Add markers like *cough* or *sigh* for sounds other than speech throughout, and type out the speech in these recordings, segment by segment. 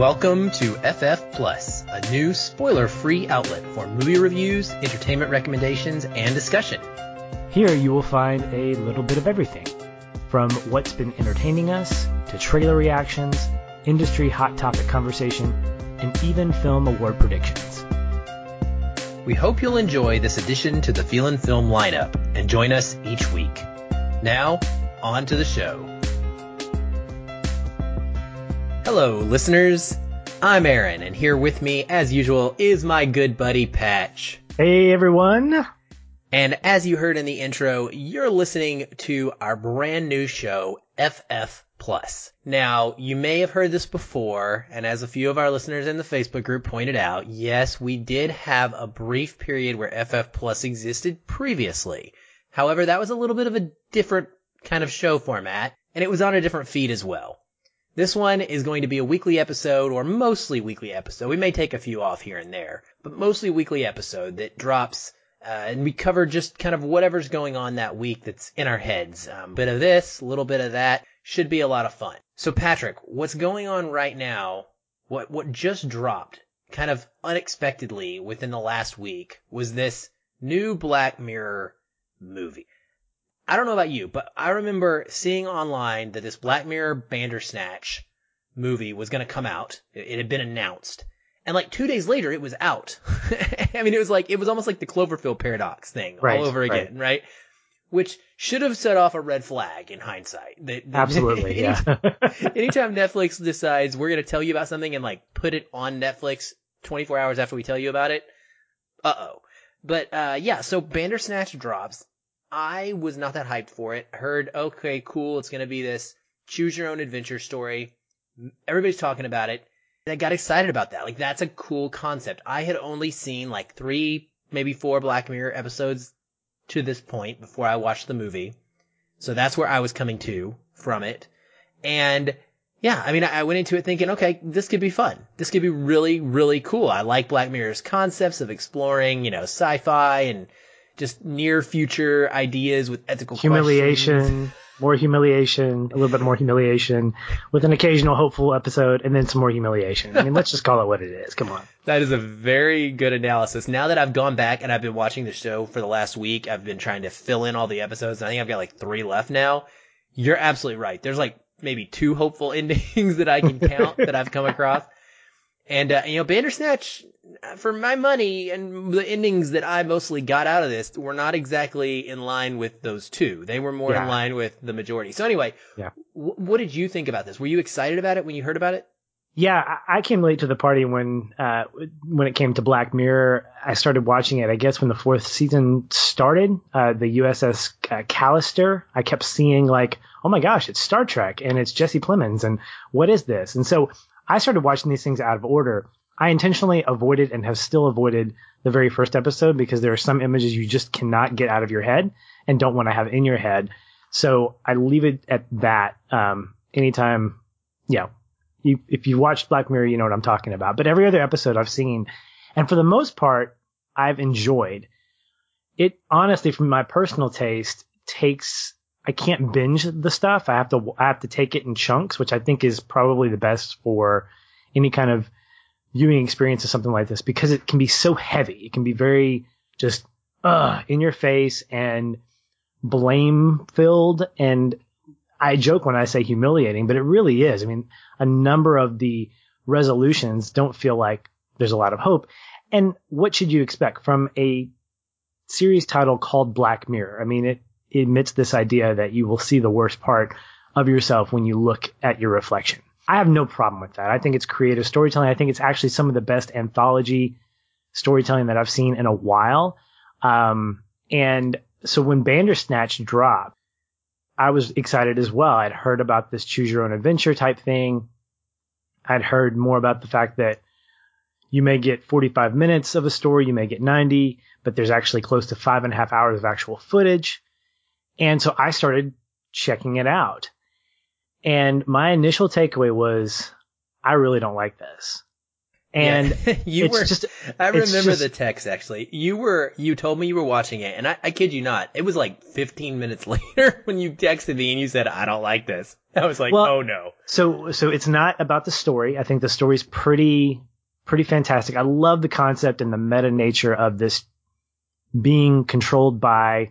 Welcome to FF Plus, a new spoiler-free outlet for movie reviews, entertainment recommendations, and discussion. Here you will find a little bit of everything, from what's been entertaining us to trailer reactions, industry hot topic conversation, and even film award predictions. We hope you'll enjoy this addition to the Feelin' Film lineup and join us each week. Now, on to the show. Hello, listeners. I'm Aaron, and here with me, as usual, is my good buddy Patch. Hey everyone! And as you heard in the intro, you're listening to our brand new show, FF Plus. Now, you may have heard this before, and as a few of our listeners in the Facebook group pointed out, yes, we did have a brief period where FF Plus existed previously. However, that was a little bit of a different kind of show format, and it was on a different feed as well. This one is going to be a weekly episode, or mostly weekly episode. We may take a few off here and there, but mostly weekly episode that drops, uh, and we cover just kind of whatever's going on that week that's in our heads. Um, bit of this, a little bit of that. Should be a lot of fun. So Patrick, what's going on right now? What what just dropped, kind of unexpectedly within the last week, was this new Black Mirror movie. I don't know about you, but I remember seeing online that this Black Mirror Bandersnatch movie was going to come out. It, had been announced. And like two days later, it was out. *laughs* I mean, it was like, it was almost like the Cloverfield paradox thing Right, all over again, right? Which should have set off a red flag in hindsight. That, that- *laughs* Absolutely, yeah. *laughs* anytime Netflix decides we're going to tell you about something and like put it on Netflix 24 hours after we tell you about it, uh oh. But uh, yeah, so Bandersnatch drops. I was not that hyped for it. Heard, okay, cool, it's going to be this choose your own adventure story. Everybody's talking about it. And I got excited about that. Like, that's a cool concept. I had only seen like three, maybe four Black Mirror episodes to this point before I watched the movie. So that's where I was coming to from it. And yeah, I mean, I went into it thinking, okay, this could be fun. This could be really, really cool. I like Black Mirror's concepts of exploring, you know, sci-fi and just near future ideas with ethical questions. humiliation, more humiliation, a little bit more humiliation, with an occasional hopeful episode, and then some more humiliation. I mean, let's just call it what it is. Come on. *laughs* That is a very good analysis. Now that I've gone back and I've been watching the show for the last week, I've been trying to fill in all the episodes. And I think I've got like three left now. You're absolutely right. There's like maybe two hopeful *laughs* endings that I can count that I've come across. And, uh, you know, Bandersnatch, for my money and the endings that I mostly got out of this were not exactly in line with those two. They were more in line with the majority. So anyway, Yeah. wh- what did you think about this? Were you excited about it when you heard about it? Yeah, I I came late to the party when uh, when it came to Black Mirror. I started watching it, I guess, when the fourth season started. Uh, the USS uh, Callister. I kept seeing like, oh my gosh, it's Star Trek and it's Jesse Plemons and what is this? And so I started watching these things out of order. I intentionally avoided and have still avoided the very first episode because there are some images you just cannot get out of your head and don't want to have in your head. So I leave it at that. Um, anytime, yeah, you, if you've watched Black Mirror, you know what I'm talking about. But every other episode I've seen, and for the most part, I've enjoyed. It honestly, from my personal taste, takes. I can't binge the stuff. I have to. I have to take it in chunks, which I think is probably the best for any kind of viewing experience of something like this because it can be so heavy. It can be very just uh in your face and blame filled and I joke when I say humiliating, but it really is. I mean, a number of the resolutions don't feel like there's a lot of hope. And what should you expect from a series title called Black Mirror? I mean, it, admits this idea that you will see the worst part of yourself when you look at your reflection. I have no problem with that. I think it's creative storytelling. I think it's actually some of the best anthology storytelling that I've seen in a while. Um, and so when Bandersnatch dropped, I was excited as well. I'd heard about this choose your own adventure type thing. I'd heard more about the fact that you may get 45 minutes of a story, you may get 90, but there's actually close to five and a half hours of actual footage. And so I started checking it out. And my initial takeaway was, I really don't like this. And Yeah. *laughs* you were just, I remember just- the text actually. You were you told me you were watching it, and I, I kid you not, it was like 15 minutes *laughs* later when you texted me and you said I don't like this. I was like, Well- oh no. So so it's not about the story. I think the story's pretty pretty fantastic. I love the concept and the meta nature of this being controlled by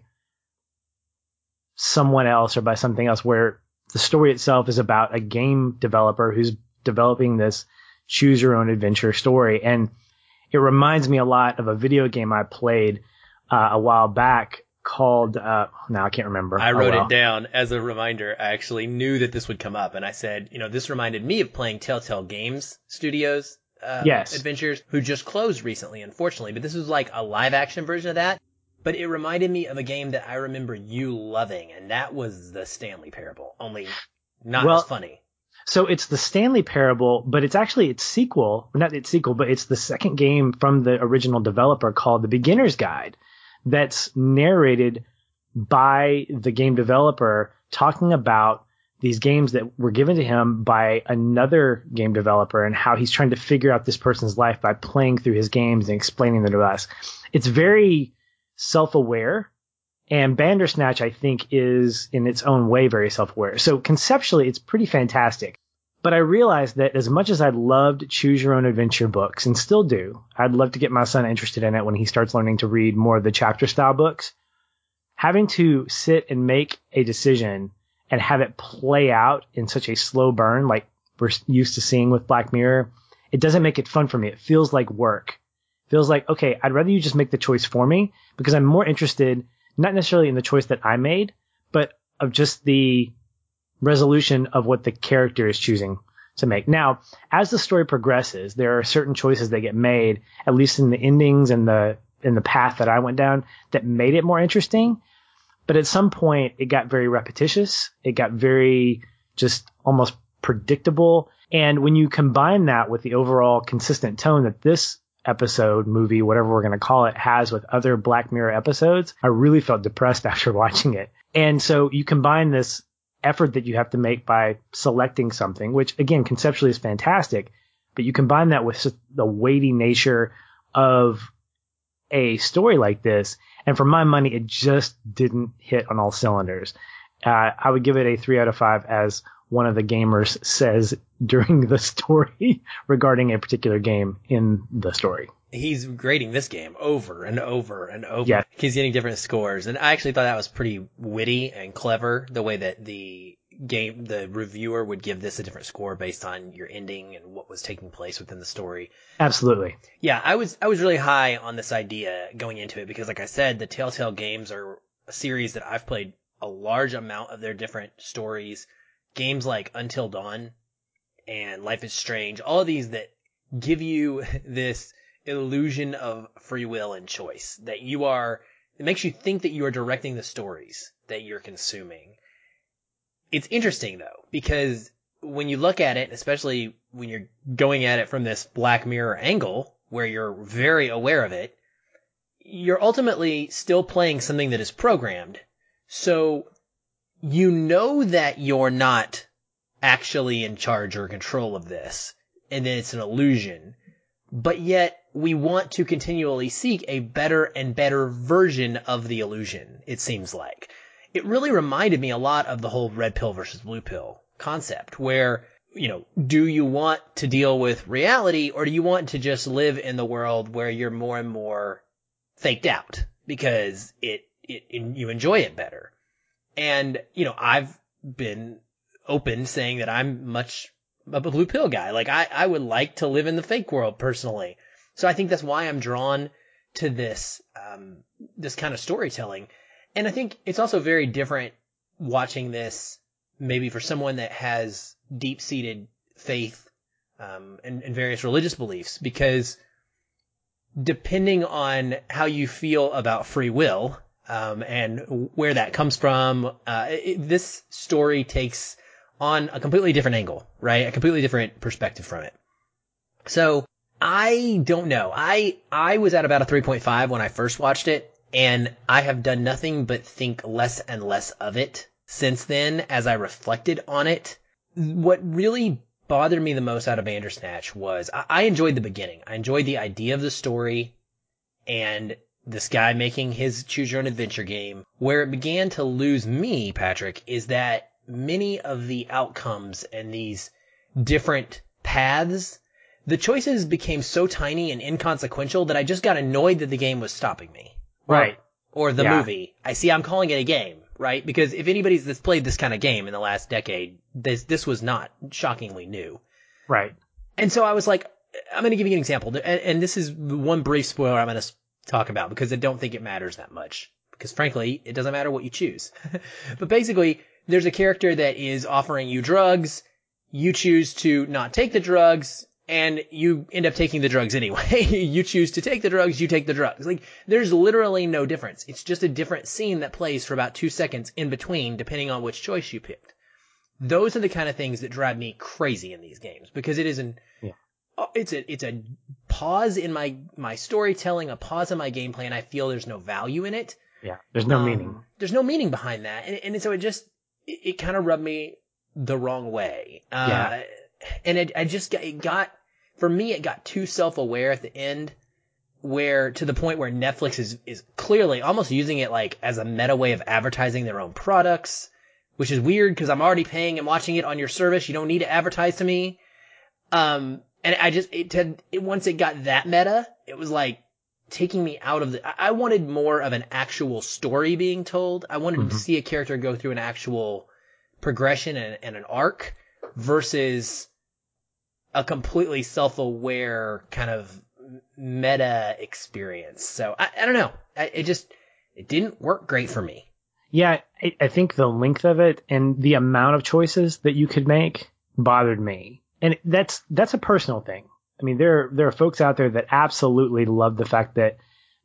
someone else or by something else where the story itself is about a game developer who's developing this choose your own adventure story and it reminds me a lot of a video game I played uh, a while back called uh now I can't remember. I Oh, wrote well. it down as a reminder. I actually knew that this would come up, and I said, you know, this reminded me of playing Telltale Games Studios uh, Yes. Adventures, who just closed recently, unfortunately. But this was like a live action version of that. But it reminded me of a game that I remember you loving, and that was the Stanley Parable, only not Well, as funny. So it's the Stanley Parable, but it's actually its sequel, not its sequel, but it's the second game from the original developer called The Beginner's Guide that's narrated by the game developer talking about these games that were given to him by another game developer and how he's trying to figure out this person's life by playing through his games and explaining them to us. It's very self-aware and Bandersnatch, I think, is in its own way very self-aware. So conceptually, it's pretty fantastic. But I realized that as much as I loved choose your own adventure books and still do, I'd love to get my son interested in it when he starts learning to read more of the chapter style books. Having to sit and make a decision and have it play out in such a slow burn, like we're used to seeing with Black Mirror, it doesn't make it fun for me. It feels like work. Feels like, okay, I'd rather you just make the choice for me because I'm more interested, not necessarily in the choice that I made, but of just the resolution of what the character is choosing to make. Now, as the story progresses, there are certain choices that get made, at least in the endings and the in the path that I went down, that made it more interesting. But at some point, it got very repetitious. It got very just almost predictable. And when you combine that with the overall consistent tone that this episode, movie, whatever we're going to call it, has with other Black Mirror episodes, I really felt depressed *laughs* after watching it. And so you combine this effort that you have to make by selecting something, which again, conceptually is fantastic, but you combine that with the weighty nature of a story like this. And for my money, it just didn't hit on all cylinders. Uh, I would give it a three out of five as one of the gamers says during the story *laughs* regarding a particular game in the story. He's grading this game over and over and over. Yeah. He's getting different scores. And I actually thought that was pretty witty and clever, the way that the game, the reviewer would give this a different score based on your ending and what was taking place within the story. Absolutely. Yeah, I was I was really high on this idea going into it because, like I said, the Telltale games are a series that I've played a large amount of their different stories. Games like Until Dawn and Life is Strange, all these that give you *laughs* this illusion of free will and choice that you are. It makes you think that you are directing the stories that you're consuming. It's interesting though because when you look at it, especially when you're going at it from this Black Mirror angle, where you're very aware of it, you're ultimately still playing something that is programmed. So you know that you're not actually in charge or control of this, and then it's an illusion. But yet we want to continually seek a better and better version of the illusion, it seems like. It really reminded me a lot of the whole red pill versus blue pill concept where, you know, do you want to deal with reality or do you want to just live in the world where you're more and more faked out because it, it, you enjoy it better? And, you know, I've been open saying that I'm much a blue pill guy. Like I, I would like to live in the fake world personally. So I think that's why I'm drawn to this, um, this kind of storytelling. And I think it's also very different watching this maybe for someone that has deep seated faith, um, and, and various religious beliefs because depending on how you feel about free will, um, and where that comes from, uh, it, this story takes on a completely different angle, right? A completely different perspective from it. So I don't know. I, I was at about a 3.5 when I first watched it and I have done nothing but think less and less of it since then as I reflected on it. What really bothered me the most out of Bandersnatch was I, I enjoyed the beginning. I enjoyed the idea of the story and this guy making his choose your own adventure game. Where it began to lose me, Patrick, is that many of the outcomes and these different paths, the choices became so tiny and inconsequential that I just got annoyed that the game was stopping me. Right. Or the Yeah. movie. I see I'm calling it a game, right? Because if anybody's that's played this kind of game in the last decade, this this was not shockingly new. Right. And so I was like, I'm going to give you an example. And, and this is one brief spoiler I'm going to talk about because I don't think it matters that much. Because frankly, it doesn't matter what you choose. *laughs* but basically, there's a character that is offering you drugs. You choose to not take the drugs and you end up taking the drugs anyway. *laughs* you choose to take the drugs, you take the drugs. Like, there's literally no difference. It's just a different scene that plays for about two seconds in between, depending on which choice you picked. Those are the kind of things that drive me crazy in these games because it is an, oh, it's a, it's a pause in my, my storytelling, a pause in my gameplay, and I feel there's no value in it. Yeah. There's no Um, meaning. There's no meaning behind that. And, and so it just, it, it kind of rubbed me the wrong way. Uh, Yeah. and it, I just got, it got, for me, it got too self-aware at the end where to the point where Netflix is, is clearly almost using it like as a meta way of advertising their own products, which is weird because I'm already paying and watching it on your service. You don't need to advertise to me. Um, and I just, it, had- it once it got that meta, it was like taking me out of the, I wanted more of an actual story being told. I wanted to Mhm. see a character go through an actual progression and, and an arc versus a completely self-aware kind of meta experience. So I, I don't know. I, it just, it didn't work great for me. Yeah, I, I think the length of it and the amount of choices that you could make bothered me, and that's that's a personal thing. I mean, there there are folks out there that absolutely love the fact that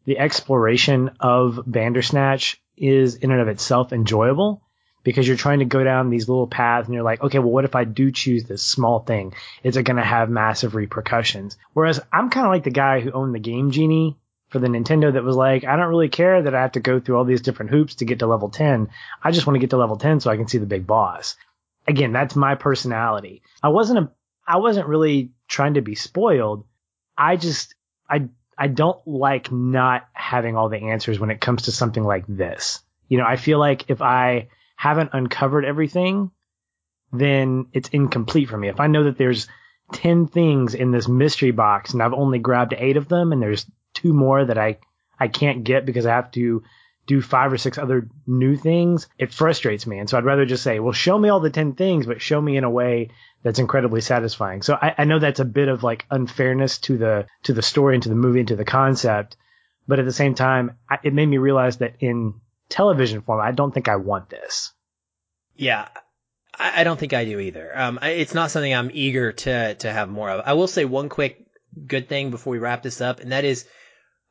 the exploration of Bandersnatch is in and of itself enjoyable because you're trying to go down these little paths and you're like, okay, well, what if I do choose this small thing? Is it going to have massive repercussions? Whereas I'm kind of like the guy who owned the Game Genie for the Nintendo that was like, I don't really care that I have to go through all these different hoops to get to level 10. I just want to get to level 10 so I can see the big boss. Again, that's my personality. I wasn't a, I wasn't really trying to be spoiled. I just, I, I don't like not having all the answers when it comes to something like this. You know, I feel like if I haven't uncovered everything, then it's incomplete for me. If I know that there's 10 things in this mystery box and I've only grabbed eight of them and there's two more that I, I can't get because I have to do five or six other new things, it frustrates me. And so I'd rather just say, well, show me all the 10 things, but show me in a way that's incredibly satisfying. So I, I know that's a bit of like unfairness to the, to the story and to the movie and to the concept. But at the same time, I, it made me realize that in television form, I don't think I want this. Yeah. I, don't think I do either. Um, it's not something I'm eager to, to have more of. I will say one quick good thing before we wrap this up, and that is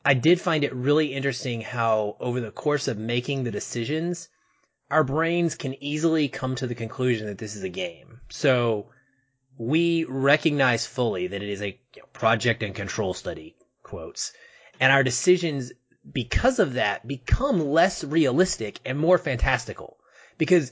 I did find it really interesting how over the course of making the decisions, our brains can easily come to the conclusion that this is a game. So we recognize fully that it is a project and control study, quotes, and our decisions because of that become less realistic and more fantastical. Because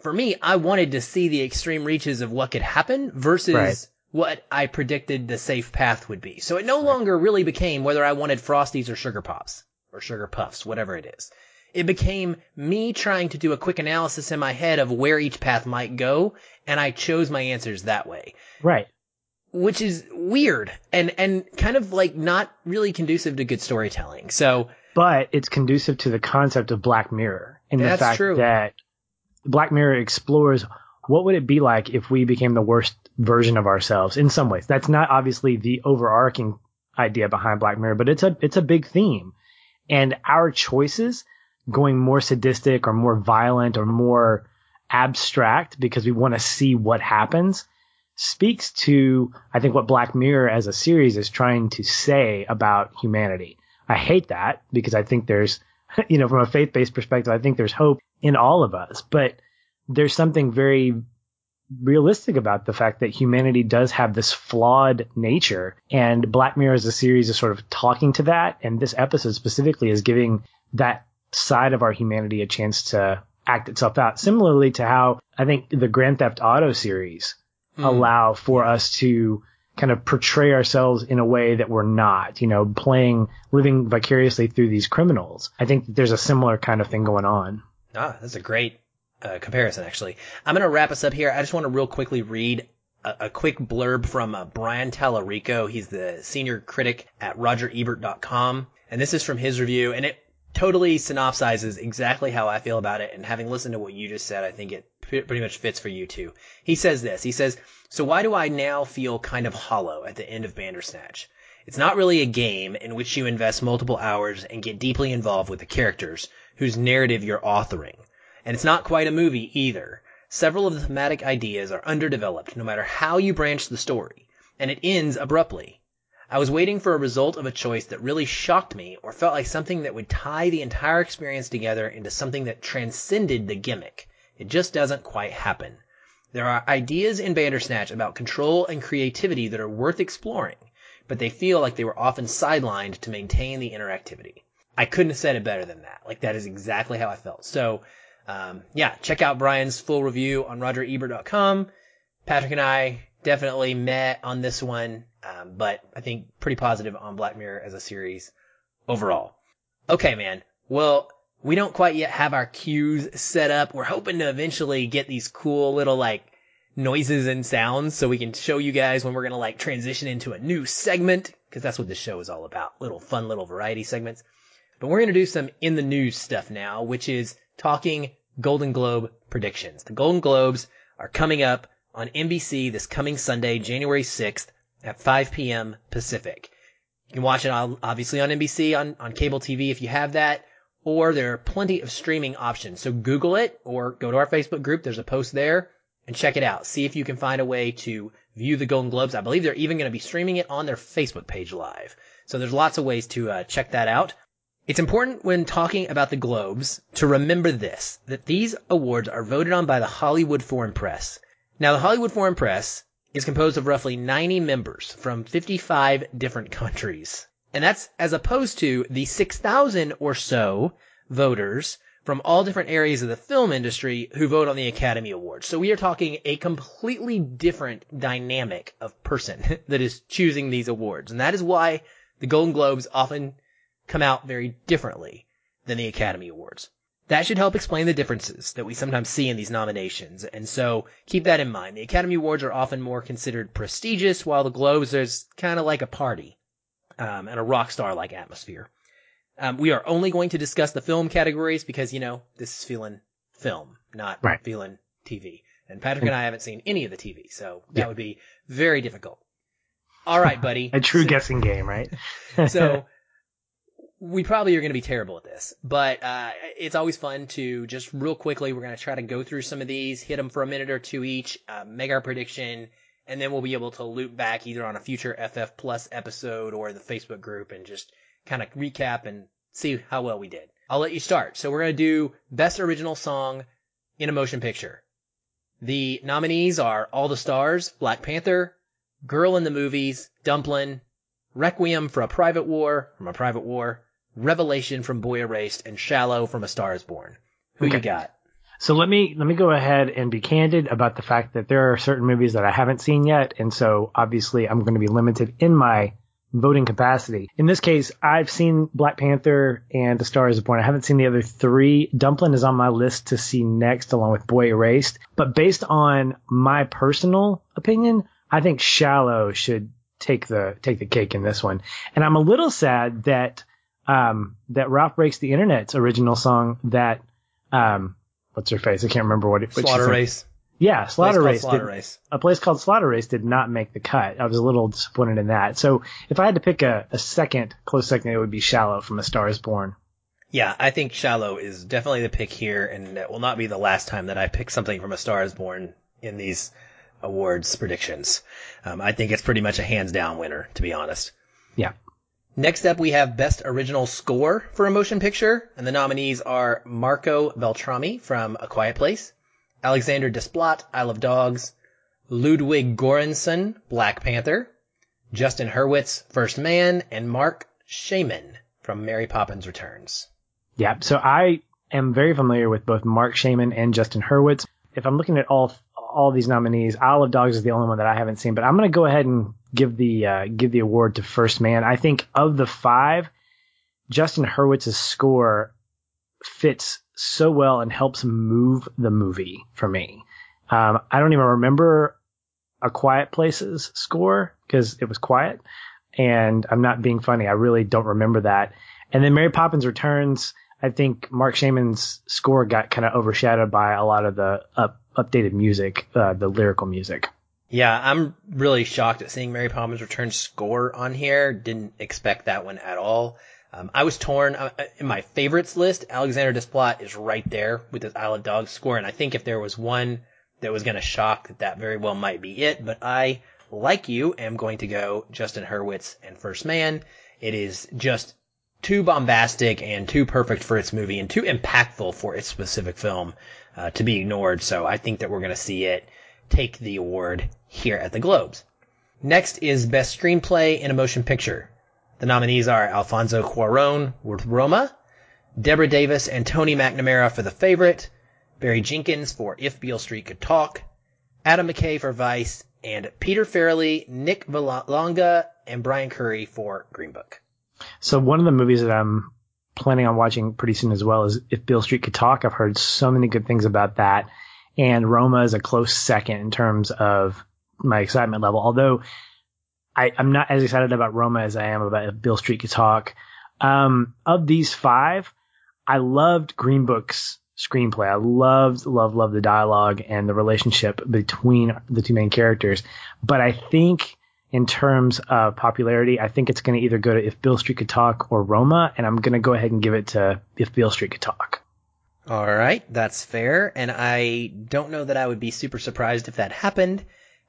for me, I wanted to see the extreme reaches of what could happen versus Right. What I predicted the safe path would be. So it no longer really became whether I wanted Frosties or Sugar Pops or Sugar Puffs, whatever it is. It became me trying to do a quick analysis in my head of where each path might go, and I chose my answers that way Right. which is weird and and kind of like not really conducive to good storytelling. So but it's conducive to the concept of Black Mirror in the fact true. that Black Mirror explores what would it be like if we became the worst version of ourselves in some ways. That's not obviously the overarching idea behind Black Mirror, but it's a it's a big theme. And our choices going more sadistic or more violent or more abstract because we want to see what happens speaks to I think what Black Mirror as a series is trying to say about humanity. I hate that because I think there's, *laughs* you know, from a faith based perspective, I think there's hope in all of us, but there's something very realistic about the fact that humanity does have this flawed nature and Black Mirror as a series is sort of talking to that. And this episode specifically is giving that side of our humanity a chance to act itself out. Similarly to how I think the Grand Theft Auto series hmm, allow for us to kind of portray ourselves in a way that we're not, you know, playing, living vicariously through these criminals. I think that there's a similar kind of thing going on. ah, that's a great uh, comparison, actually. I'm going to wrap us up here. I just want to real quickly read a, a quick blurb from uh, Brian Tallarico. He's the senior critic at RogerEbert.com. And this is from his review, and it totally synopsizes exactly how I feel about it. And having listened to what you just said, I think it pretty much fits for you too. He says this. He says, So why do I now feel kind of hollow at the end of Bandersnatch? It's not really a game in which you invest multiple hours and get deeply involved with the characters whose narrative you're authoring. And it's not quite a movie either. Several of the thematic ideas are underdeveloped no matter how you branch the story, and it ends abruptly. I was waiting for a result of a choice that really shocked me or felt like something that would tie the entire experience together into something that transcended the gimmick. It just doesn't quite happen. There are ideas in Bandersnatch about control and creativity that are worth exploring, but they feel like they were often sidelined to maintain the interactivity. I couldn't have said it better than that. Like that is exactly how I felt. So, um, yeah, check out Brian's full review on RogerEbert.com. Patrick and I definitely met on this one, um, but I think pretty positive on Black Mirror as a series overall. Okay, man. Well, we don't quite yet have our cues set up. We're hoping to eventually get these cool little like noises and sounds so we can show you guys when we're going to like transition into a new segment because that's what this show is all about. Little fun little variety segments. But we're going to do some in the news stuff now, which is talking Golden Globe predictions. The Golden Globes are coming up on NBC this coming Sunday, January 6th at 5 p.m. Pacific. You can watch it obviously on NBC on, on cable TV if you have that, or there are plenty of streaming options. So Google it or go to our Facebook group. There's a post there and check it out. See if you can find a way to view the Golden Globes. I believe they're even going to be streaming it on their Facebook page live. So there's lots of ways to uh, check that out. It's important when talking about the Globes to remember this, that these awards are voted on by the Hollywood Foreign Press. Now, the Hollywood Foreign Press is composed of roughly 90 members from 55 different countries. And that's as opposed to the 6,000 or so voters from all different areas of the film industry who vote on the Academy Awards. So we are talking a completely different dynamic of person *laughs* that is choosing these awards. And that is why the Golden Globes often come out very differently than the Academy Awards. That should help explain the differences that we sometimes see in these nominations. And so keep that in mind. The Academy Awards are often more considered prestigious, while the Globes is kind of like a party um, and a rock star like atmosphere. Um, we are only going to discuss the film categories because, you know, this is feeling film, not right. feeling TV. And Patrick and I haven't seen any of the TV, so that yeah. would be very difficult. All right, buddy. a true so, guessing game, right? *laughs* so we probably are going to be terrible at this, but uh, it's always fun to just real quickly. We're going to try to go through some of these, hit them for a minute or two each, uh, make our prediction, and then we'll be able to loop back either on a future FF Plus episode or the Facebook group and just kind of recap and see how well we did. I'll let you start. So we're going to do best original song in a motion picture. The nominees are All the Stars, Black Panther, Girl in the Movies, Dumplin', Requiem for a Private War, from a Private War, Revelation from Boy Erased, and Shallow from A Star is Born. Who okay. you got? So let me let me go ahead and be candid about the fact that there are certain movies that I haven't seen yet, and so obviously I'm going to be limited in my voting capacity. In this case, I've seen Black Panther and The Star is Born. I haven't seen the other three. Dumplin' is on my list to see next, along with Boy Erased. But based on my personal opinion, I think Shallow should take the take the cake in this one. And I'm a little sad that um, that Ralph Breaks the Internet's original song that, um, what's her face? I can't remember what it was. Slaughter Race. Yeah, Slaughter Race. Slaughter did, Race. A place called Slaughter Race did not make the cut. I was a little disappointed in that. So if I had to pick a, a second, close second, it would be Shallow from A Star is Born. Yeah, I think Shallow is definitely the pick here, and it will not be the last time that I pick something from A Star is Born in these awards predictions. Um, I think it's pretty much a hands down winner, to be honest. Yeah. Next up, we have Best Original Score for a Motion Picture, and the nominees are Marco Beltrami from A Quiet Place, Alexander Desplat, Isle of Dogs, Ludwig Göransson, Black Panther, Justin Hurwitz, First Man, and Marc Shaiman from Mary Poppins Returns. Yeah, so I am very familiar with both Marc Shaiman and Justin Hurwitz. If I'm looking at all all these nominees, Isle of Dogs is the only one that I haven't seen, but I'm going to go ahead and give the uh, give the award to First Man. I think of the five, Justin Hurwitz's score fits so well and helps move the movie for me. Um, I don't even remember a Quiet Places score because it was quiet, and I'm not being funny. I really don't remember that. And then Mary Poppins Returns. I think Marc Shaiman's score got kind of overshadowed by a lot of the up, updated music, uh, the lyrical music. Yeah, I'm really shocked at seeing Mary Poppins Returns score on here. Didn't expect that one at all. Um, I was torn uh, in my favorites list. Alexander Desplat is right there with his Isle of Dogs score, and I think if there was one that was going to shock, that that very well might be it. But I, like you, am going to go Justin Hurwitz and First Man. It is just too bombastic and too perfect for its movie and too impactful for its specific film uh, to be ignored. So I think that we're going to see it take the award here at the Globes. Next is Best Screenplay in a Motion Picture. The nominees are Alfonso Cuarón with Roma, Deborah Davis and Tony McNamara for The Favorite, Barry Jenkins for If Beale Street Could Talk, Adam McKay for Vice, and Peter Farrelly, Nick Vallelonga, and Brian Currie for Green Book. So one of the movies that I'm planning on watching pretty soon as well is If Beale Street Could Talk. I've heard so many good things about that. And Roma is a close second in terms of my excitement level. Although I, am not as excited about Roma as I am about If Beale Street Could Talk. Um, of these five, I loved Green Book's screenplay. I loved, loved, loved the dialogue and the relationship between the two main characters. But I think in terms of popularity, I think it's going to either go to If Bill Street Could Talk or Roma, and I'm going to go ahead and give it to If Bill Street Could Talk. All right, that's fair, and I don't know that I would be super surprised if that happened.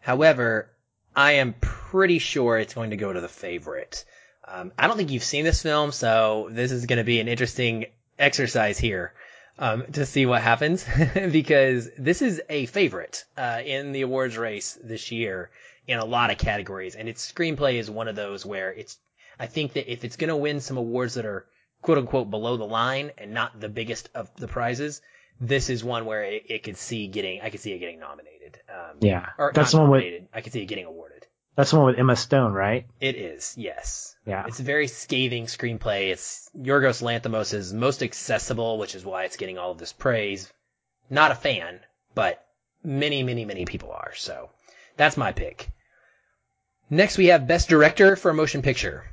However, I am pretty sure it's going to go to the favorite. Um, I don't think you've seen this film, so this is going to be an interesting exercise here um, to see what happens *laughs* because this is a favorite uh, in the awards race this year in a lot of categories, and its screenplay is one of those where it's. I think that if it's going to win some awards that are quote unquote below the line and not the biggest of the prizes, this is one where it, it could see getting. I could see it getting nominated. Um, yeah, or that's the one with. I could see it getting awarded. That's the one with Emma Stone, right? It is, yes. Yeah. It's a very scathing screenplay. It's Yorgos Lanthimos' most accessible, which is why it's getting all of this praise. Not a fan, but many, many, many people are. So that's my pick. Next, we have Best Director for a Motion Picture.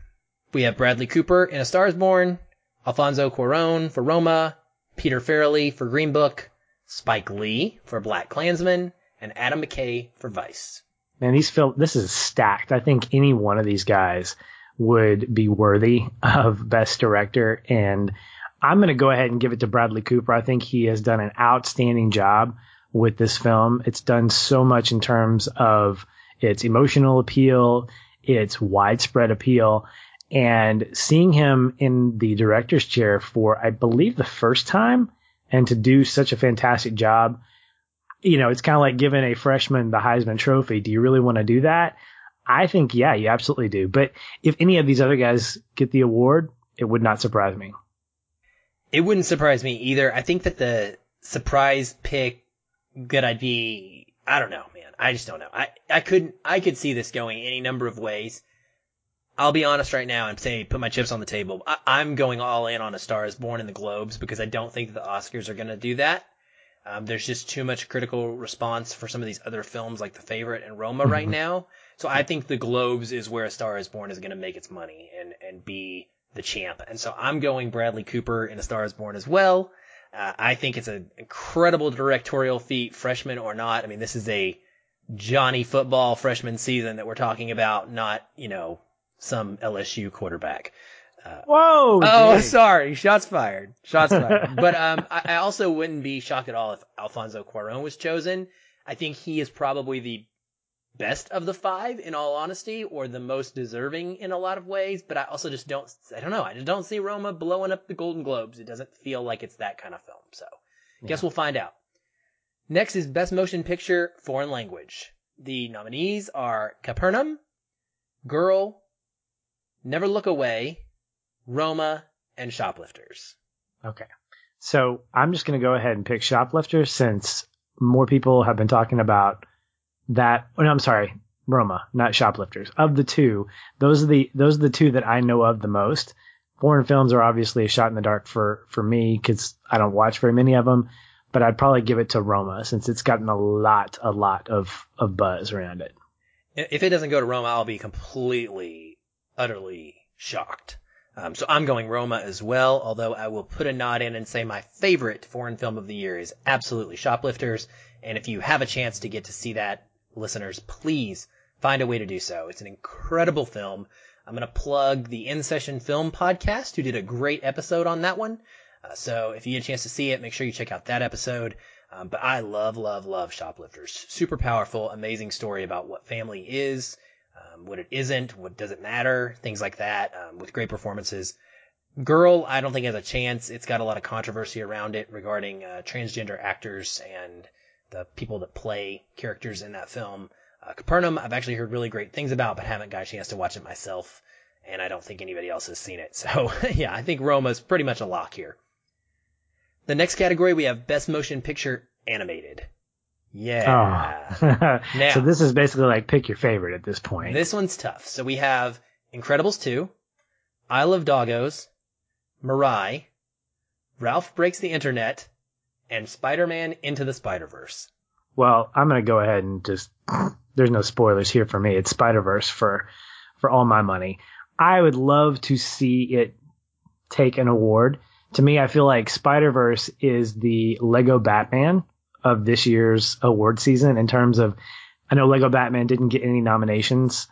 We have Bradley Cooper in A Star is Born, Alfonso Cuarón for Roma, Peter Farrelly for Green Book, Spike Lee for Black Klansman, and Adam McKay for Vice man, these film this is stacked. I think any one of these guys would be worthy of best director and I'm going to go ahead and give it to Bradley Cooper. I think he has done an outstanding job with this film. It's done so much in terms of its emotional appeal, its widespread appeal, and seeing him in the director's chair for, I believe, the first time and to do such a fantastic job you know, it's kind of like giving a freshman the Heisman Trophy. Do you really want to do that? I think, yeah, you absolutely do. But if any of these other guys get the award, it would not surprise me. It wouldn't surprise me either. I think that the surprise pick that I'd be, I don't know, man. I just don't know. I, I couldn't, I could see this going any number of ways. I'll be honest right now and say, put my chips on the table. I, am going all in on A Star is Born in the Globes because I don't think the Oscars are going to do that. Um, there's just too much critical response for some of these other films like The Favorite and Roma mm-hmm. right now. So I think the Globes is where A Star is Born is going to make its money and, and be the champ. And so I'm going Bradley Cooper in A Star is Born as well. Uh, I think it's an incredible directorial feat, freshman or not. I mean, this is a Johnny football freshman season that we're talking about, not, you know, some LSU quarterback. Uh, Whoa! Oh, sorry. Shots fired. Shots fired. *laughs* but um, I, I, also wouldn't be shocked at all if Alfonso Cuarón was chosen. I think he is probably the best of the five, in all honesty, or the most deserving in a lot of ways. But I also just don't. I don't know. I just don't see Roma blowing up the Golden Globes. It doesn't feel like it's that kind of film. So, yeah. guess we'll find out. Next is Best Motion Picture Foreign Language. The nominees are Capernaum, Girl, Never Look Away, Roma, and Shoplifters. Okay. So I'm just going to go ahead and pick Shoplifters since more people have been talking about that. Oh, no, I'm sorry. Roma, not Shoplifters. Of the two, those are the those are the two that I know of the most foreign films are obviously a shot in the dark for for me because I don't watch very many of them. But I'd probably give it to Roma since it's gotten a lot, a lot of of buzz around it. If it doesn't go to Roma, I'll be completely, utterly shocked. Um, so I'm going Roma as well, although I will put a nod in and say my favorite foreign film of the year is absolutely Shoplifters. And if you have a chance to get to see that, listeners, please find a way to do so. It's an incredible film. I'm going to plug the In Session Film podcast, who did a great episode on that one. Uh, so if you get a chance to see it, make sure you check out that episode. Um, but I love, love, love Shoplifters. Super powerful, amazing story about what family is, um, what it isn't, what doesn't matter, things like that, um, with great performances. Girl, I don't think has a chance. It's got a lot of controversy around it regarding uh, transgender actors and the people that play characters in that film. Uh, Capernaum, I've actually heard really great things about, but haven't got a chance to watch it myself, and I don't think anybody else has seen it. *laughs* So yeah, I think Roma's pretty much a lock here. The next category we have Best Motion Picture Animated. Yeah. Oh. *laughs* now, so this is basically like pick your favorite at this point. This one's tough. So we have Incredibles 2, Isle of Doggos, Mirai, Ralph Breaks the Internet, and Spider-Man Into the Spider-Verse. Well, I'm going to go ahead and just *sniffs* there's no spoilers here for me. It's Spider-Verse for for all my money. I would love to see it take an award. To me, I feel like Spider-Verse is the Lego Batman of this year's award season in terms of I know Lego Batman didn't get any nominations,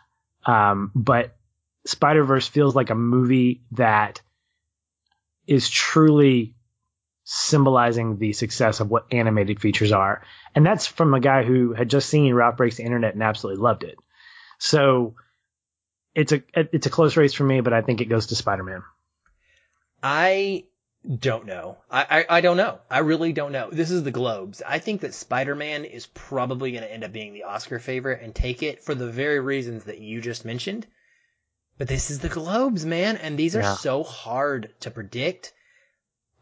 um, but Spider Verse feels like a movie that is truly symbolizing the success of what animated features are. And that's from a guy who had just seen Ralph Breaks the Internet and absolutely loved it. So it's a it's a close race for me, but I think it goes to Spider Man. I don't know. I, I, I, don't know. I really don't know. This is the Globes. I think that Spider-Man is probably going to end up being the Oscar favorite and take it for the very reasons that you just mentioned. But this is the Globes, man, and these are yeah. so hard to predict.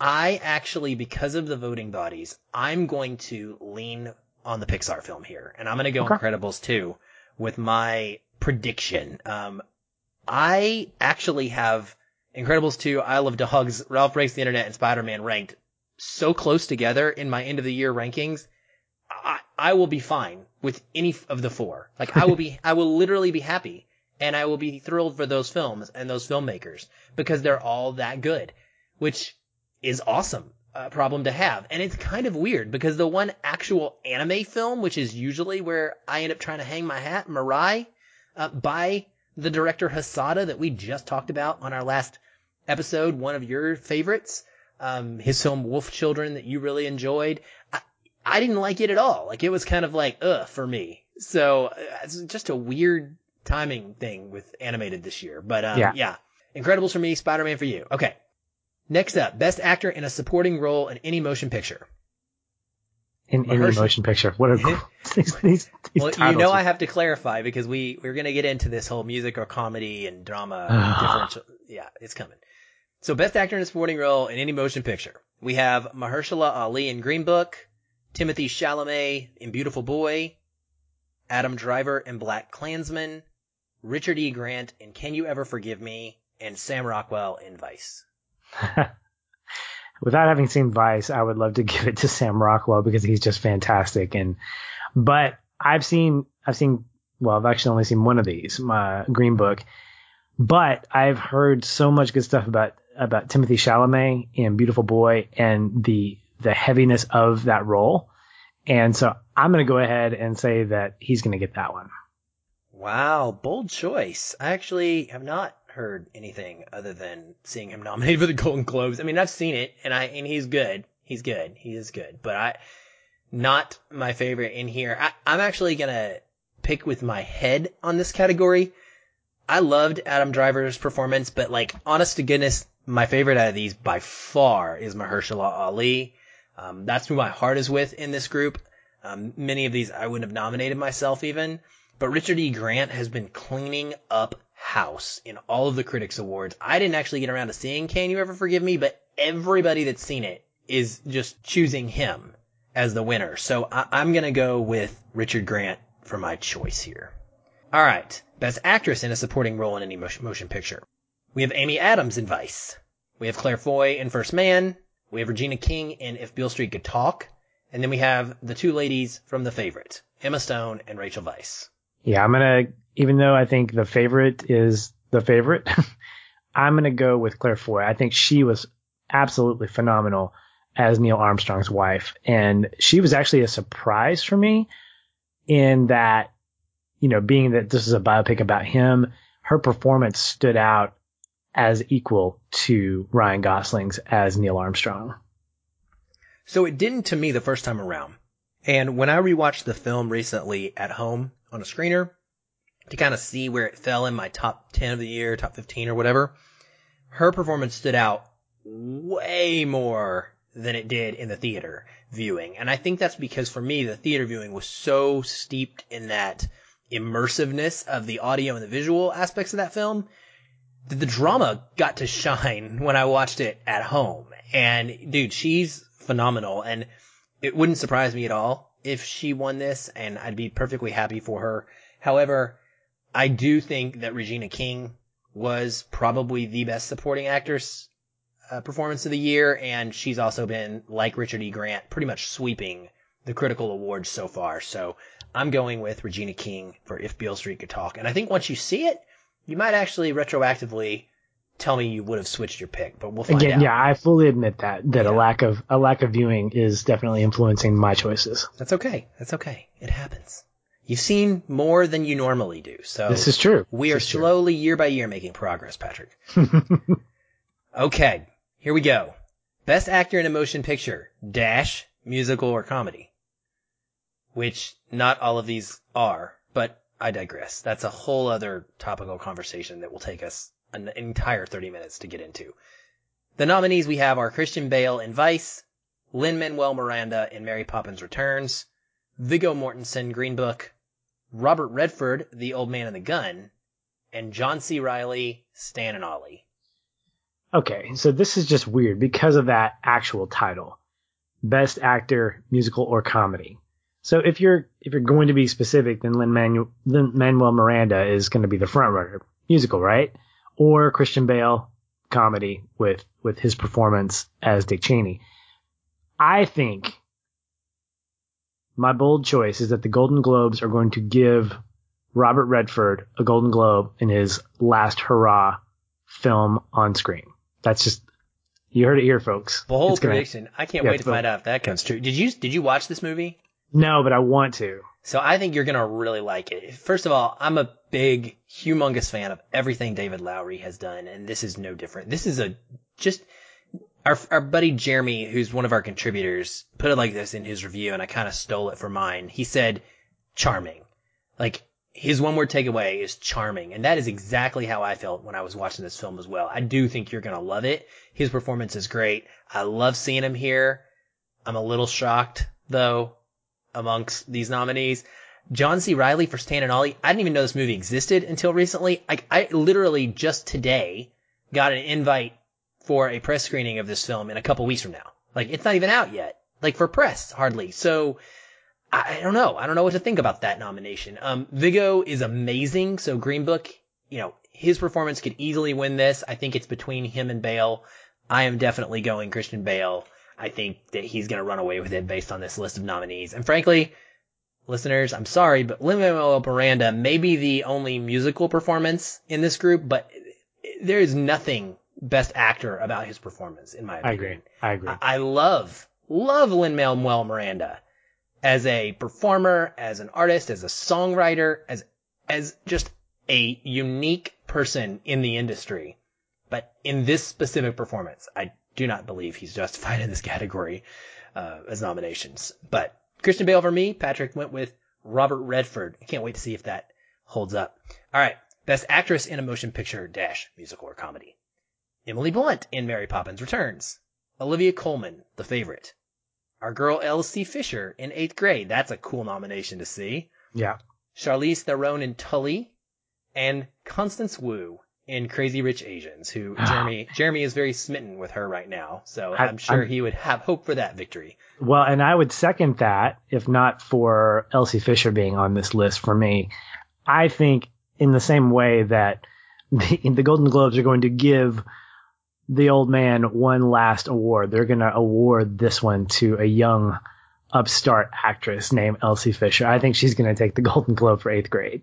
I actually, because of the voting bodies, I'm going to lean on the Pixar film here, and I'm going to go okay. Incredibles too with my prediction. Um, I actually have Incredibles 2, Isle of Dogs, Ralph Breaks the Internet, and Spider-Man ranked so close together in my end of the year rankings. I, I will be fine with any of the four. Like I will be, *laughs* I will literally be happy and I will be thrilled for those films and those filmmakers because they're all that good, which is awesome. Uh, problem to have. And it's kind of weird because the one actual anime film, which is usually where I end up trying to hang my hat, Mirai, uh, by the director Hayasada that we just talked about on our last episode, one of your favorites, um, his film Wolf Children that you really enjoyed. I, I didn't like it at all. Like it was kind of like, ugh, for me. So uh, it's just a weird timing thing with animated this year. But, um, yeah. yeah. Incredibles for me, Spider-Man for you. Okay. Next up, best actor in a supporting role in any motion picture. In Mahershala. any motion picture. What are *laughs* these, these, these Well, you know I have to clarify because we, we're going to get into this whole music or comedy and drama *sighs* ah. differential. Yeah, it's coming. So best actor in a supporting role in any motion picture. We have Mahershala Ali in Green Book, Timothée Chalamet in Beautiful Boy, Adam Driver in Black Klansman, Richard E. Grant in Can You Ever Forgive Me, and Sam Rockwell in Vice. *laughs* Without having seen Vice, I would love to *laughs* give it to Sam Rockwell because he's just fantastic. And but I've seen I've seen well, I've actually only seen one of these, my Green Book. But I've heard so much good stuff about about Timothée Chalamet in Beautiful Boy and the the heaviness of that role. And so I'm going to go ahead and say that he's going to get that one. Wow, bold choice. I actually have not heard anything other than seeing him nominated for the Golden Globes. I mean, I've seen it and I and he's good. He's good. He is good. But I not my favorite in here. I, I'm actually to pick with my head on this category. I loved Adam Driver's performance, but like honest to goodness, my favorite out of these by far is Mahershala Ali. Um, that's who my heart is with in this group. Um, many of these I wouldn't have nominated myself even, but Richard E. Grant has been cleaning up house in all of the critics awards. I didn't actually get around to seeing Can You Ever Forgive Me, but everybody that's seen it is just choosing him as the winner. So I- am gonna go with Richard Grant for my choice here. All right, best actress in a supporting role in any motion picture. We have Amy Adams in Vice. We have Claire Foy in First Man. We have Regina King in If Beale Street Could Talk. And then we have the two ladies from The Favorite, Emma Stone and Rachel Weisz. Yeah, I'm gonna even though I think the favorite is the favorite, *laughs* I'm gonna go with Claire Foy. I think she was absolutely phenomenal as Neil Armstrong's wife, and she was actually a surprise for me in that, you know, being that this is a biopic about him, her performance stood out as equal to Ryan Gosling's as Neil Armstrong. So it didn't to me the first time around. And when I rewatched the film recently at home on a screener to kind of see where it fell in my top 10 of the year, top 15 or whatever, her performance stood out way more than it did in the theater viewing. And I think that's because for me, the theater viewing was so steeped in that immersiveness of the audio and the visual aspects of that film that the drama got to shine *laughs* when I watched it at home. And dude, she's phenomenal. And it wouldn't surprise me at all if she won this and I'd be perfectly happy for her. However, I do think that Regina King was probably the best supporting actress uh, performance of the year, and she's also been, like Richard E. Grant, pretty much sweeping the critical awards so far. So I'm going with Regina King for If Beale Street Could Talk. And I think once you see it, you might actually retroactively tell me you would have switched your pick, but we'll find Again, out. yeah, I fully admit that that Yeah. a lack of a lack of viewing is definitely influencing my choices. That's okay. That's okay. It happens. You've seen more than you normally do. So This is true. we This are is true. slowly year by year making progress, Patrick. *laughs* Okay, here we go. Best actor in a motion picture, dash, musical or comedy. Which not all of these are, but I digress. That's a whole other topical conversation that will take us an entire 30 minutes to get into. The nominees we have are Christian Bale in Vice, Lin-Manuel Miranda in Mary Poppins Returns, Viggo Mortensen Green Book, Robert Redford, The Old Man and the Gun, and John C. Reilly, Stan and Ollie. Okay, so this is just weird because of that actual title. Best actor, musical or comedy. So if you're if you're going to be specific, then Lin Manuel Lin Manuel Miranda is going to be the front runner, musical, right? Or Christian Bale, comedy with with his performance as Dick Cheney. I think my bold choice is that the Golden Globes are going to give Robert Redford a Golden Globe in his last hurrah film on screen. That's just you heard it here, folks. Bold It's gonna- prediction. I can't yeah, wait to find out if that comes true. Did you did you watch this movie? No, but I want to. So I think you're gonna really like it. First of all, I'm a big, humongous fan of everything David Lowery has done, and this is no different. This is a just our our buddy Jeremy, who's one of our contributors, put it like this in his review, and I kind of stole it for mine. He said, "Charming." Like his one word takeaway is charming, and that is exactly how I felt when I was watching this film as well. I do think you're gonna love it. His performance is great. I love seeing him here. I'm a little shocked though amongst these nominees. John C. Reilly for Stan and Ollie. I didn't even know this movie existed until recently. Like I literally just today got an invite for a press screening of this film in a couple weeks from now. Like it's not even out yet. Like for press, hardly. So I, I don't know. I don't know what to think about that nomination. Um, Viggo is amazing. So Green Book, you know, his performance could easily win this. I think it's between him and Bale. I am definitely going Christian Bale. I think that he's going to run away with it based on this list of nominees. And frankly, listeners, I'm sorry, but Lin-Manuel Miranda may be the only musical performance in this group, but there is nothing best actor about his performance, in my opinion. I agree. I agree. I I love, love Lin-Manuel Miranda as a performer, as an artist, as a songwriter, as, as just a unique person in the industry. But in this specific performance, I do not believe he's justified *laughs* in this category, uh, as nominations. But Christian Bale for me, Patrick went with Robert Redford. I can't wait to see if that holds up. All right. Best actress in a motion picture dash musical or comedy. Emily Blunt in Mary Poppins Returns. Olivia Colman, the favorite. Our girl Elsie Fisher in eighth grade. That's a cool nomination to see. yeah. Charlize Theron in Tully. And Constance Wu in Crazy Rich Asians, who *sighs* Jeremy, Jeremy is very smitten with her right now. So I- I'm sure I'm- he would have hope for that victory. Well, and I would second that if not for Elsie Fisher being on this list for me. I think in the same way that *laughs* the, the Golden Globes are going to give the old man one last award. They're going to award this one to a young upstart actress named Elsie Fisher. I think she's going to take the *laughs* Golden Globe for eighth grade.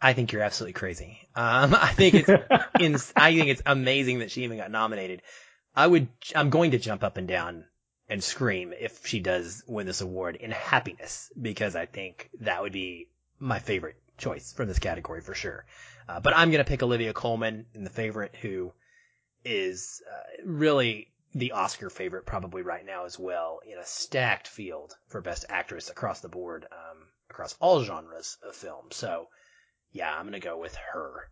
I think you're absolutely crazy. Um, I think it's, *laughs* in, I think it's amazing that she even got nominated. I would, I'm going to jump up and down and scream if she does win this award in happiness because I think that would be my favorite choice from this category for sure. Uh, but I'm going to pick Olivia Colman in the favorite who is uh, really the Oscar favorite probably right now as well in a stacked field for best actress across the board, um, across all genres of film. So yeah, I'm going to go with her.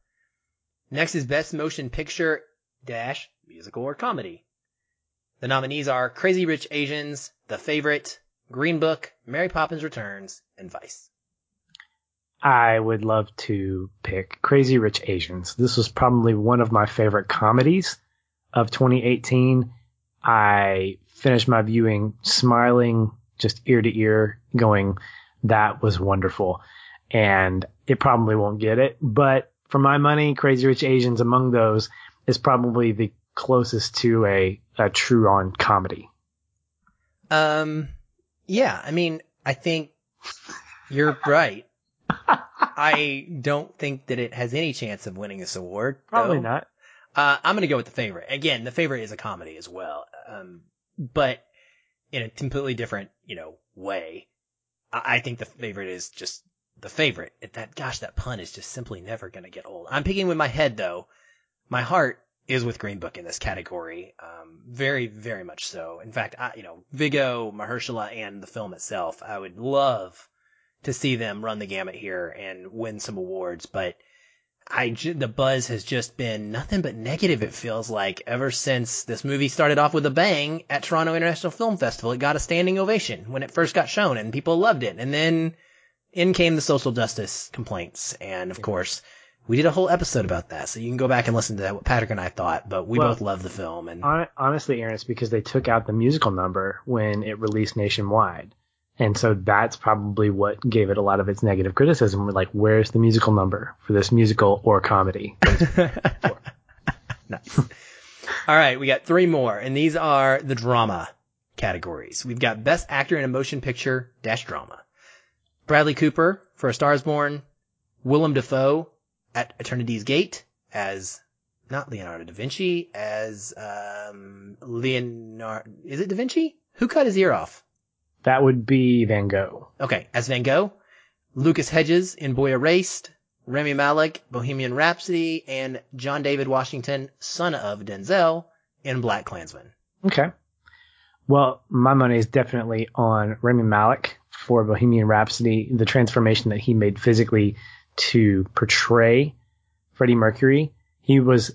Next is best motion picture dash musical or comedy. The nominees are Crazy Rich Asians, The Favorite, Green Book, Mary Poppins Returns, and Vice. I would love to pick Crazy Rich Asians. This was probably one of my favorite comedies of 2018. I finished my viewing smiling just ear to ear, going, that was wonderful. And it probably won't get it, but for my money, Crazy Rich Asians among those is probably the closest to a, a true on comedy. Um, yeah, I mean, I think you're right. *laughs* I don't think that it has any chance of winning this award. Probably though. not. Uh, I'm gonna go with the favorite. Again, the favorite is a comedy as well. Um, but in a completely different, you know, way. I, I think the favorite is just the favorite. It, that, gosh, that pun is just simply never gonna get old. I'm picking with my head though. My heart is with Green Book in this category. Um, very, very much so. In fact, I, you know, Viggo, Mahershala, and the film itself, I would love to see them run the gamut here and win some awards, but I, the buzz has just been nothing but negative, it feels like, ever since this movie started off with a bang at Toronto International Film Festival. It got a standing ovation when it first got shown and people loved it. And then in came the social justice complaints. And of course, we did a whole episode about that, so you can go back and listen to that, what Patrick and I thought, but we Well, both love the film and Honestly, Aaron, it's because they took out the musical number when it released nationwide. And so that's probably what gave it a lot of its negative criticism. We're like, where's the musical number for this musical or comedy? *laughs* nice. All right, we got three more, and these are the drama categories. We've got Best Actor in a Motion Picture dash Drama. Bradley Cooper for A Star Is Born, Willem Dafoe at Eternity's Gate as not Leonardo da Vinci as um Leonardo is it da Vinci? Who cut his ear off? That would be Van Gogh. Okay, as Van Gogh, Lucas Hedges in Boy Erased, Rami Malek, Bohemian Rhapsody, and John David Washington, son of Denzel, in Black Klansman. Okay. Well, my money is definitely on Rami Malek for Bohemian Rhapsody, the transformation that he made physically to portray Freddie Mercury. He was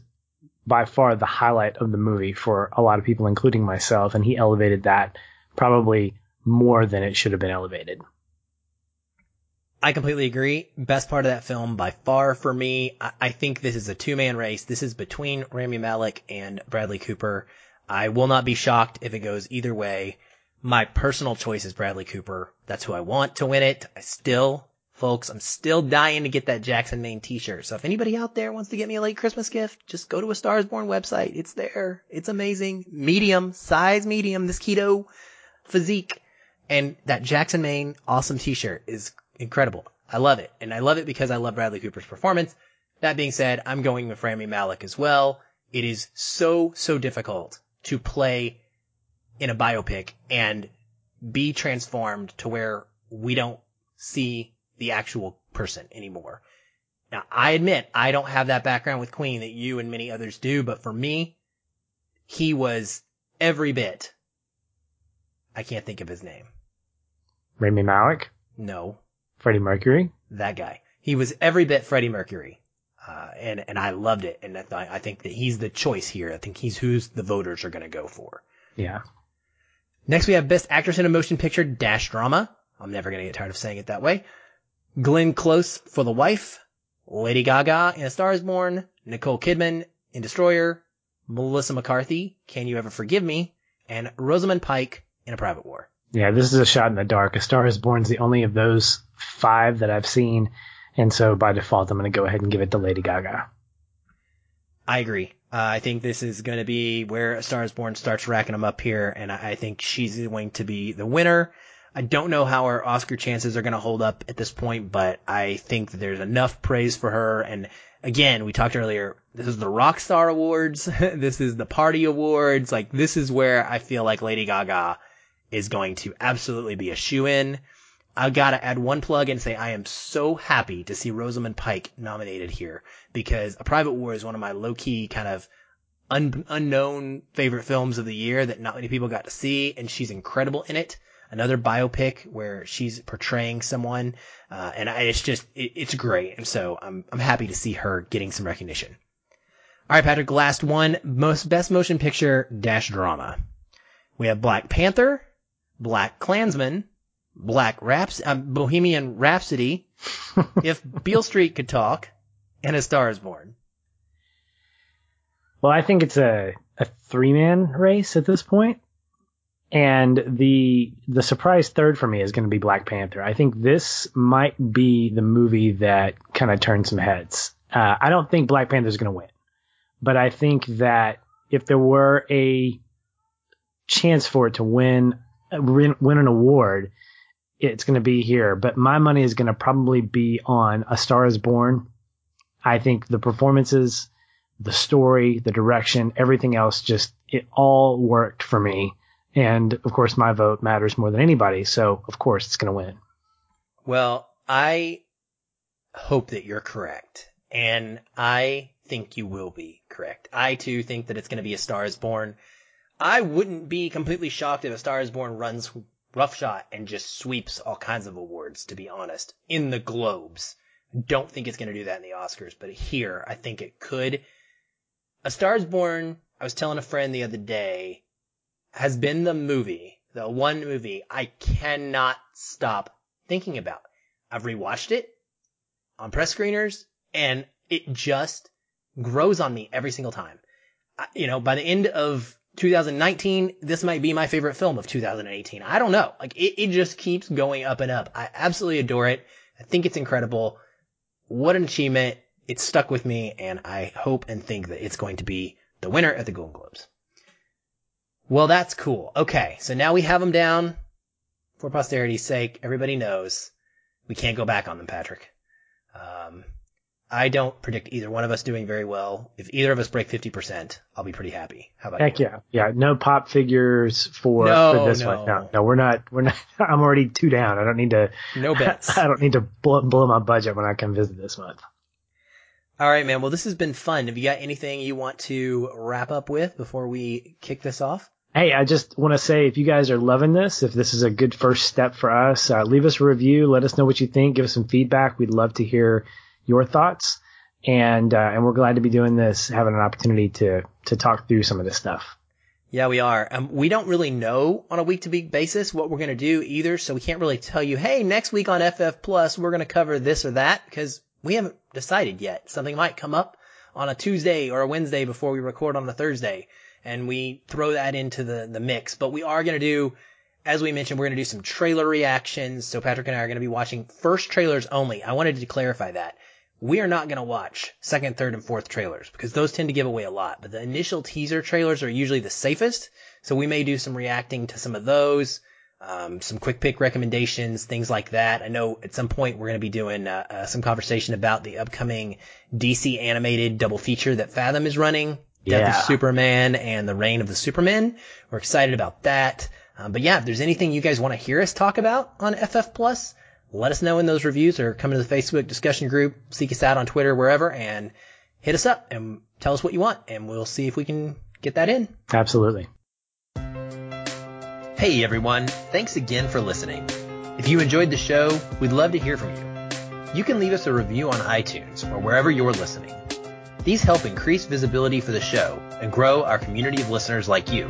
by far the highlight of the movie for a lot of people, including myself, and he elevated that probably more than it should have been elevated. I completely agree. Best part of that film by far for me. I, I think this is a two man race. This is between Rami Malek and Bradley Cooper. I will not be shocked if it goes either way. My personal choice is Bradley Cooper. That's who I want to win it. I still, folks, I'm still dying to get that Jackson Maine t-shirt. So if anybody out there wants to get me a late Christmas gift, just go to a Stars Born website. It's there. It's amazing. Medium, size medium, this keto physique. And that Jackson Maine awesome t-shirt is incredible. I love it. And I love it because I love Bradley Cooper's performance. That being said, I'm going with Rami Malek as well. It is so, so difficult to play in a biopic and be transformed to where we don't see the actual person anymore. Now, I admit I don't have that background with Queen that you and many others do, but for me, he was every bit. I can't think of his name. Rami Malek, No, Freddie Mercury. that guy. He was every bit Freddie Mercury. Uh, and, and I loved it. And I, th- I think that he's the choice here. I think he's who's the voters are going to go for. Yeah. Next we have Best Actress in a Motion Picture Dash Drama. I'm never going to get tired of saying it that way. Glenn Close for The Wife. Lady Gaga in A Star is Born. Nicole Kidman in Destroyer. Melissa McCarthy, Can You Ever Forgive Me? And Rosamund Pike in A Private War. Yeah, this is a shot in the dark. A Star is Born is the only of those five that I've seen. And so by default, I'm going to go ahead and give it to Lady Gaga. I agree. Uh, I think this is going to be where A Star is Born starts racking them up here, and I, I think she's going to be the winner. I don't know how her Oscar chances are going to hold up at this point, but I think that there's enough praise for her. And again, we talked earlier, this is the Rockstar Awards. *laughs* this is the Party Awards. Like, this is where I feel like Lady Gaga is going to absolutely be a shoe in. I've gotta add one plug and say I am so happy to see Rosamund Pike nominated here because A Private War is one of my low key kind of un- unknown favorite films of the year that not many people got to see and she's incredible in it. Another biopic where she's portraying someone, uh, and I, it's just, it, it's great. And so I'm, I'm happy to see her getting some recognition. All right, Patrick, last one, most best motion picture dash drama. We have Black Panther, Black Klansman, Black Raps, um, Bohemian Rhapsody, *laughs* if Beale Street could talk, and A Star is Born. Well, I think it's a, a three man race at this point. And the the surprise third for me is going to be Black Panther. I think this might be the movie that kind of turned some heads. Uh, I don't think Black Panther is going to win, but I think that if there were a chance for it to win win, win an award, it's going to be here. But my money is going to probably be on A Star Is Born. I think the performances, the story, the direction, everything else, just it all worked for me. And of course, my vote matters more than anybody. So of course, it's going to win. Well, I hope that you're correct. And I think you will be correct. I too think that it's going to be A Star is Born. I wouldn't be completely shocked if A Star is Born runs roughshod and just sweeps all kinds of awards, to be honest, in the Globes. Don't think it's going to do that in the Oscars, but here, I think it could. A Star is Born, I was telling a friend the other day, has been the movie, the one movie I cannot stop thinking about. I've rewatched it on press screeners and it just grows on me every single time. I, you know, by the end of 2019, this might be my favorite film of 2018. I don't know. Like it, it just keeps going up and up. I absolutely adore it. I think it's incredible. What an achievement. It's stuck with me and I hope and think that it's going to be the winner at the Golden Globes. Well, that's cool. Okay. So now we have them down for posterity's sake. Everybody knows we can't go back on them, Patrick. Um, I don't predict either one of us doing very well. If either of us break 50%, I'll be pretty happy. How about Heck you? yeah. Yeah. No pop figures for, No, for this no. one. No, no, we're not, we're not, *laughs* I'm already two down. I don't need to, No *laughs* bets. I don't need to blow, blow my budget when I come visit this month. All right, man. Well, this has been fun. Have you got anything you want to wrap up with before we kick this off? Hey, I just want to say if you guys are loving this, if this is a good first step for us, uh, leave us a review. Let us know what you think. Give us some feedback. We'd love to hear your thoughts. And, uh, and we're glad to be doing this, having an opportunity to, to talk through some of this stuff. Yeah, we are. Um, we don't really know on a week to week basis what we're going to do either, so we can't really tell you, hey, next week on FF Plus, we're going to cover this or that because we haven't decided yet. Something might come up on a Tuesday or a Wednesday before we record on a Thursday and we throw that into the, the mix. But we are going to do, as we mentioned, we're going to do some trailer reactions. So Patrick and I are going to be watching first trailers only. I wanted to clarify that. We are not going to watch second, third, and fourth trailers because those tend to give away a lot. But the initial teaser trailers are usually the safest. So we may do some reacting to some of those, um, some quick pick recommendations, things like that. I know at some point we're going to be doing uh, uh, some conversation about the upcoming DC animated double feature that Fathom is running. Death Yeah. of Superman and the Reign of the Supermen. We're excited about that. Um, but yeah, if there's anything you guys want to hear us talk about on FF Plus, let us know in those reviews or come to the Facebook discussion group, seek us out on Twitter, wherever, and hit us up and tell us what you want, and we'll see if we can get that in. Absolutely. Hey everyone, thanks again for listening. If you enjoyed the show, we'd love to hear from you. You can leave us a review on iTunes or wherever you're listening. These help increase visibility for the show and grow our community of listeners like you.